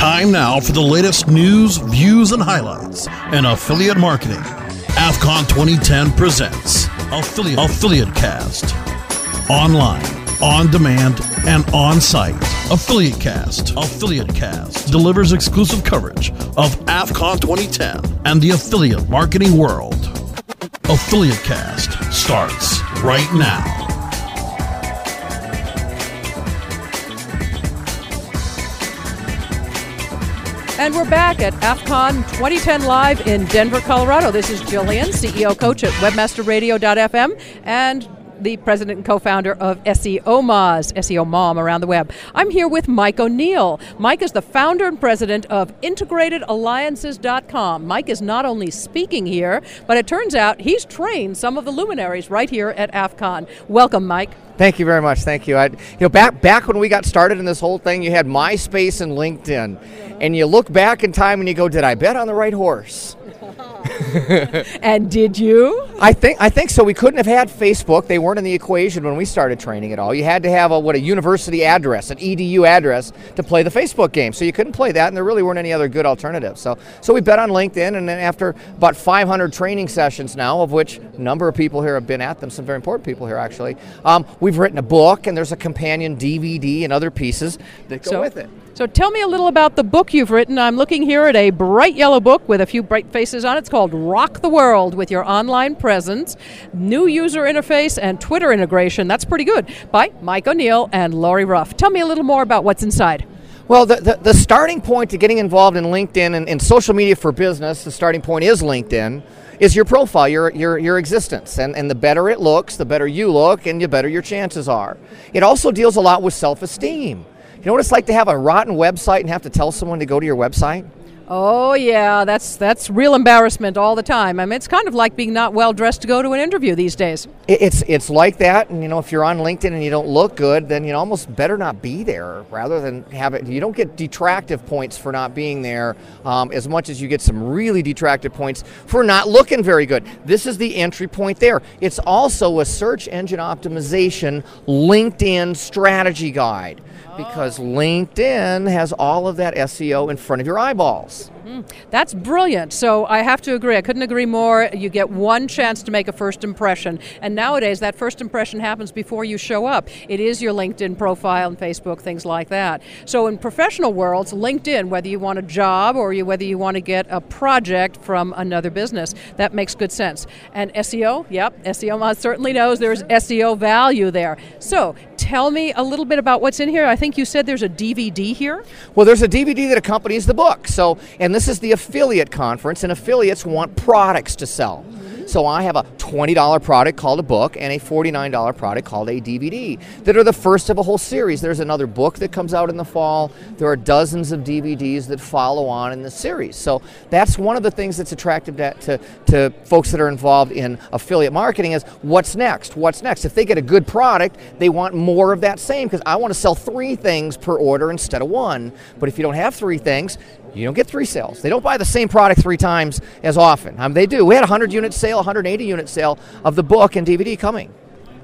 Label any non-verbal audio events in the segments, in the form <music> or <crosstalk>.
Time now for the latest news, views, and highlights in affiliate marketing. AFCON 2010 presents Affiliate, affiliate Cast. Online, on demand, and on site. Affiliate Cast. Affiliate Cast delivers exclusive coverage of AFCON 2010 and the affiliate marketing world. Affiliate Cast starts right now. And we're back at AFCON 2010 Live in Denver, Colorado. This is Jillian, CEO coach at webmasterradio.fm and the president and co-founder of SEO Moz, SEO Mom around the web. I'm here with Mike O'Neill. Mike is the founder and president of IntegratedAlliances.com. Mike is not only speaking here, but it turns out he's trained some of the luminaries right here at AFCON. Welcome, Mike. Thank you very much. Thank you. I, you know, back back when we got started in this whole thing, you had MySpace and LinkedIn, and you look back in time and you go, "Did I bet on the right horse?" <laughs> <laughs> and did you? I think I think so. We couldn't have had Facebook; they weren't in the equation when we started training at all. You had to have a what a university address, an edu address, to play the Facebook game. So you couldn't play that, and there really weren't any other good alternatives. So so we bet on LinkedIn, and then after about 500 training sessions now, of which a number of people here have been at them, some very important people here actually, um, we've written a book, and there's a companion DVD and other pieces that go So- with it. So tell me a little about the book you've written. I'm looking here at a bright yellow book with a few bright faces on it. It's called Rock the World with Your Online Presence, New User Interface, and Twitter Integration. That's pretty good. By Mike O'Neill and Lori Ruff. Tell me a little more about what's inside. Well, the, the, the starting point to getting involved in LinkedIn and, and social media for business, the starting point is LinkedIn, is your profile, your, your, your existence. And, and the better it looks, the better you look, and the better your chances are. It also deals a lot with self esteem. You know what it's like to have a rotten website and have to tell someone to go to your website? Oh yeah, that's that's real embarrassment all the time. I mean, it's kind of like being not well dressed to go to an interview these days. It's it's like that, and you know if you're on LinkedIn and you don't look good, then you know almost better not be there rather than have it. You don't get detractive points for not being there um, as much as you get some really detractive points for not looking very good. This is the entry point there. It's also a search engine optimization LinkedIn strategy guide because LinkedIn has all of that SEO in front of your eyeballs. That's brilliant. So I have to agree. I couldn't agree more. You get one chance to make a first impression. And nowadays, that first impression happens before you show up. It is your LinkedIn profile and Facebook, things like that. So in professional worlds, LinkedIn, whether you want a job or you, whether you want to get a project from another business, that makes good sense. And SEO, yep, SEO certainly knows there's SEO value there. So tell me a little bit about what's in here. I think you said there's a DVD here. Well, there's a DVD that accompanies the book. So, and this is the affiliate conference, and affiliates want products to sell. So I have a $20 product called a book and a $49 product called a DVD that are the first of a whole series. There's another book that comes out in the fall. There are dozens of DVDs that follow on in the series. So that's one of the things that's attractive to, to, to folks that are involved in affiliate marketing is what's next? What's next? If they get a good product, they want more of that same because I want to sell three things per order instead of one. But if you don't have three things, you don't get three sales. They don't buy the same product three times as often. They do. We had a 100 unit sale, 180 unit sale of the book and DVD coming.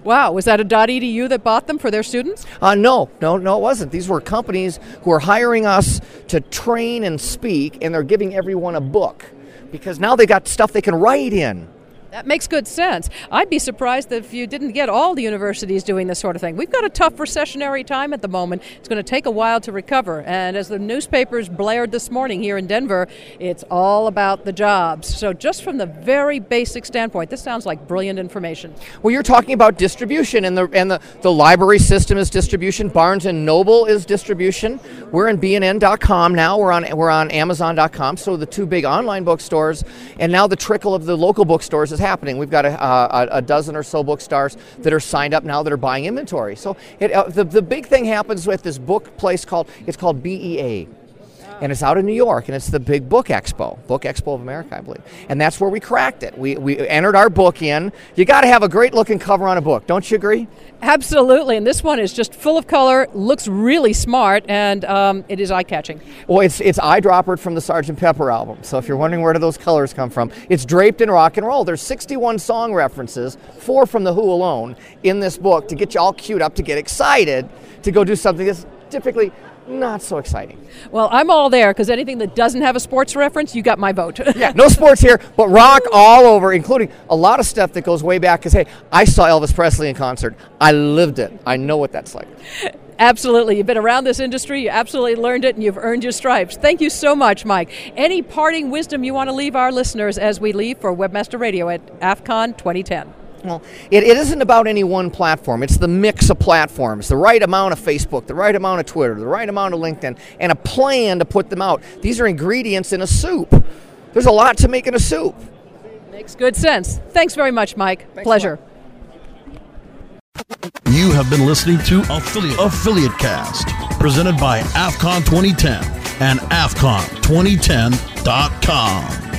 Wow, was that a .edu that bought them for their students? Uh, no, no, no, it wasn't. These were companies who are hiring us to train and speak, and they're giving everyone a book because now they got stuff they can write in. That makes good sense. I'd be surprised if you didn't get all the universities doing this sort of thing. We've got a tough recessionary time at the moment. It's going to take a while to recover. And as the newspapers blared this morning here in Denver, it's all about the jobs. So, just from the very basic standpoint, this sounds like brilliant information. Well, you're talking about distribution, and the and the, the library system is distribution. Barnes and Noble is distribution. We're in BNN.com now. We're on we're on Amazon.com. So the two big online bookstores, and now the trickle of the local bookstores is happening. We've got a, a, a dozen or so bookstores that are signed up now that are buying inventory. So it, uh, the the big thing happens with this book place called it's called BEA and it's out in New York, and it's the big book expo, Book Expo of America, I believe. And that's where we cracked it. We, we entered our book in. You got to have a great looking cover on a book, don't you agree? Absolutely. And this one is just full of color, looks really smart, and um, it is eye catching. Well, it's it's eyedroppered from the Sgt. Pepper album. So if you're wondering where do those colors come from, it's draped in rock and roll. There's 61 song references, four from the Who alone, in this book to get you all queued up to get excited to go do something that's typically not so exciting. Well, I'm all there because anything that doesn't have a sports reference, you got my vote. <laughs> yeah, <laughs> no sports here, but rock all over, including a lot of stuff that goes way back. Because hey, I saw Elvis Presley in concert. I lived it. I know what that's like. Absolutely. You've been around this industry, you absolutely learned it, and you've earned your stripes. Thank you so much, Mike. Any parting wisdom you want to leave our listeners as we leave for Webmaster Radio at AFCON 2010? Well, it, it isn't about any one platform. It's the mix of platforms, the right amount of Facebook, the right amount of Twitter, the right amount of LinkedIn, and a plan to put them out. These are ingredients in a soup. There's a lot to make in a soup. Makes good sense. Thanks very much, Mike. Thanks Pleasure. You have been listening to Affiliate Affiliate Cast, presented by AFCON 2010 and AFCON2010.com.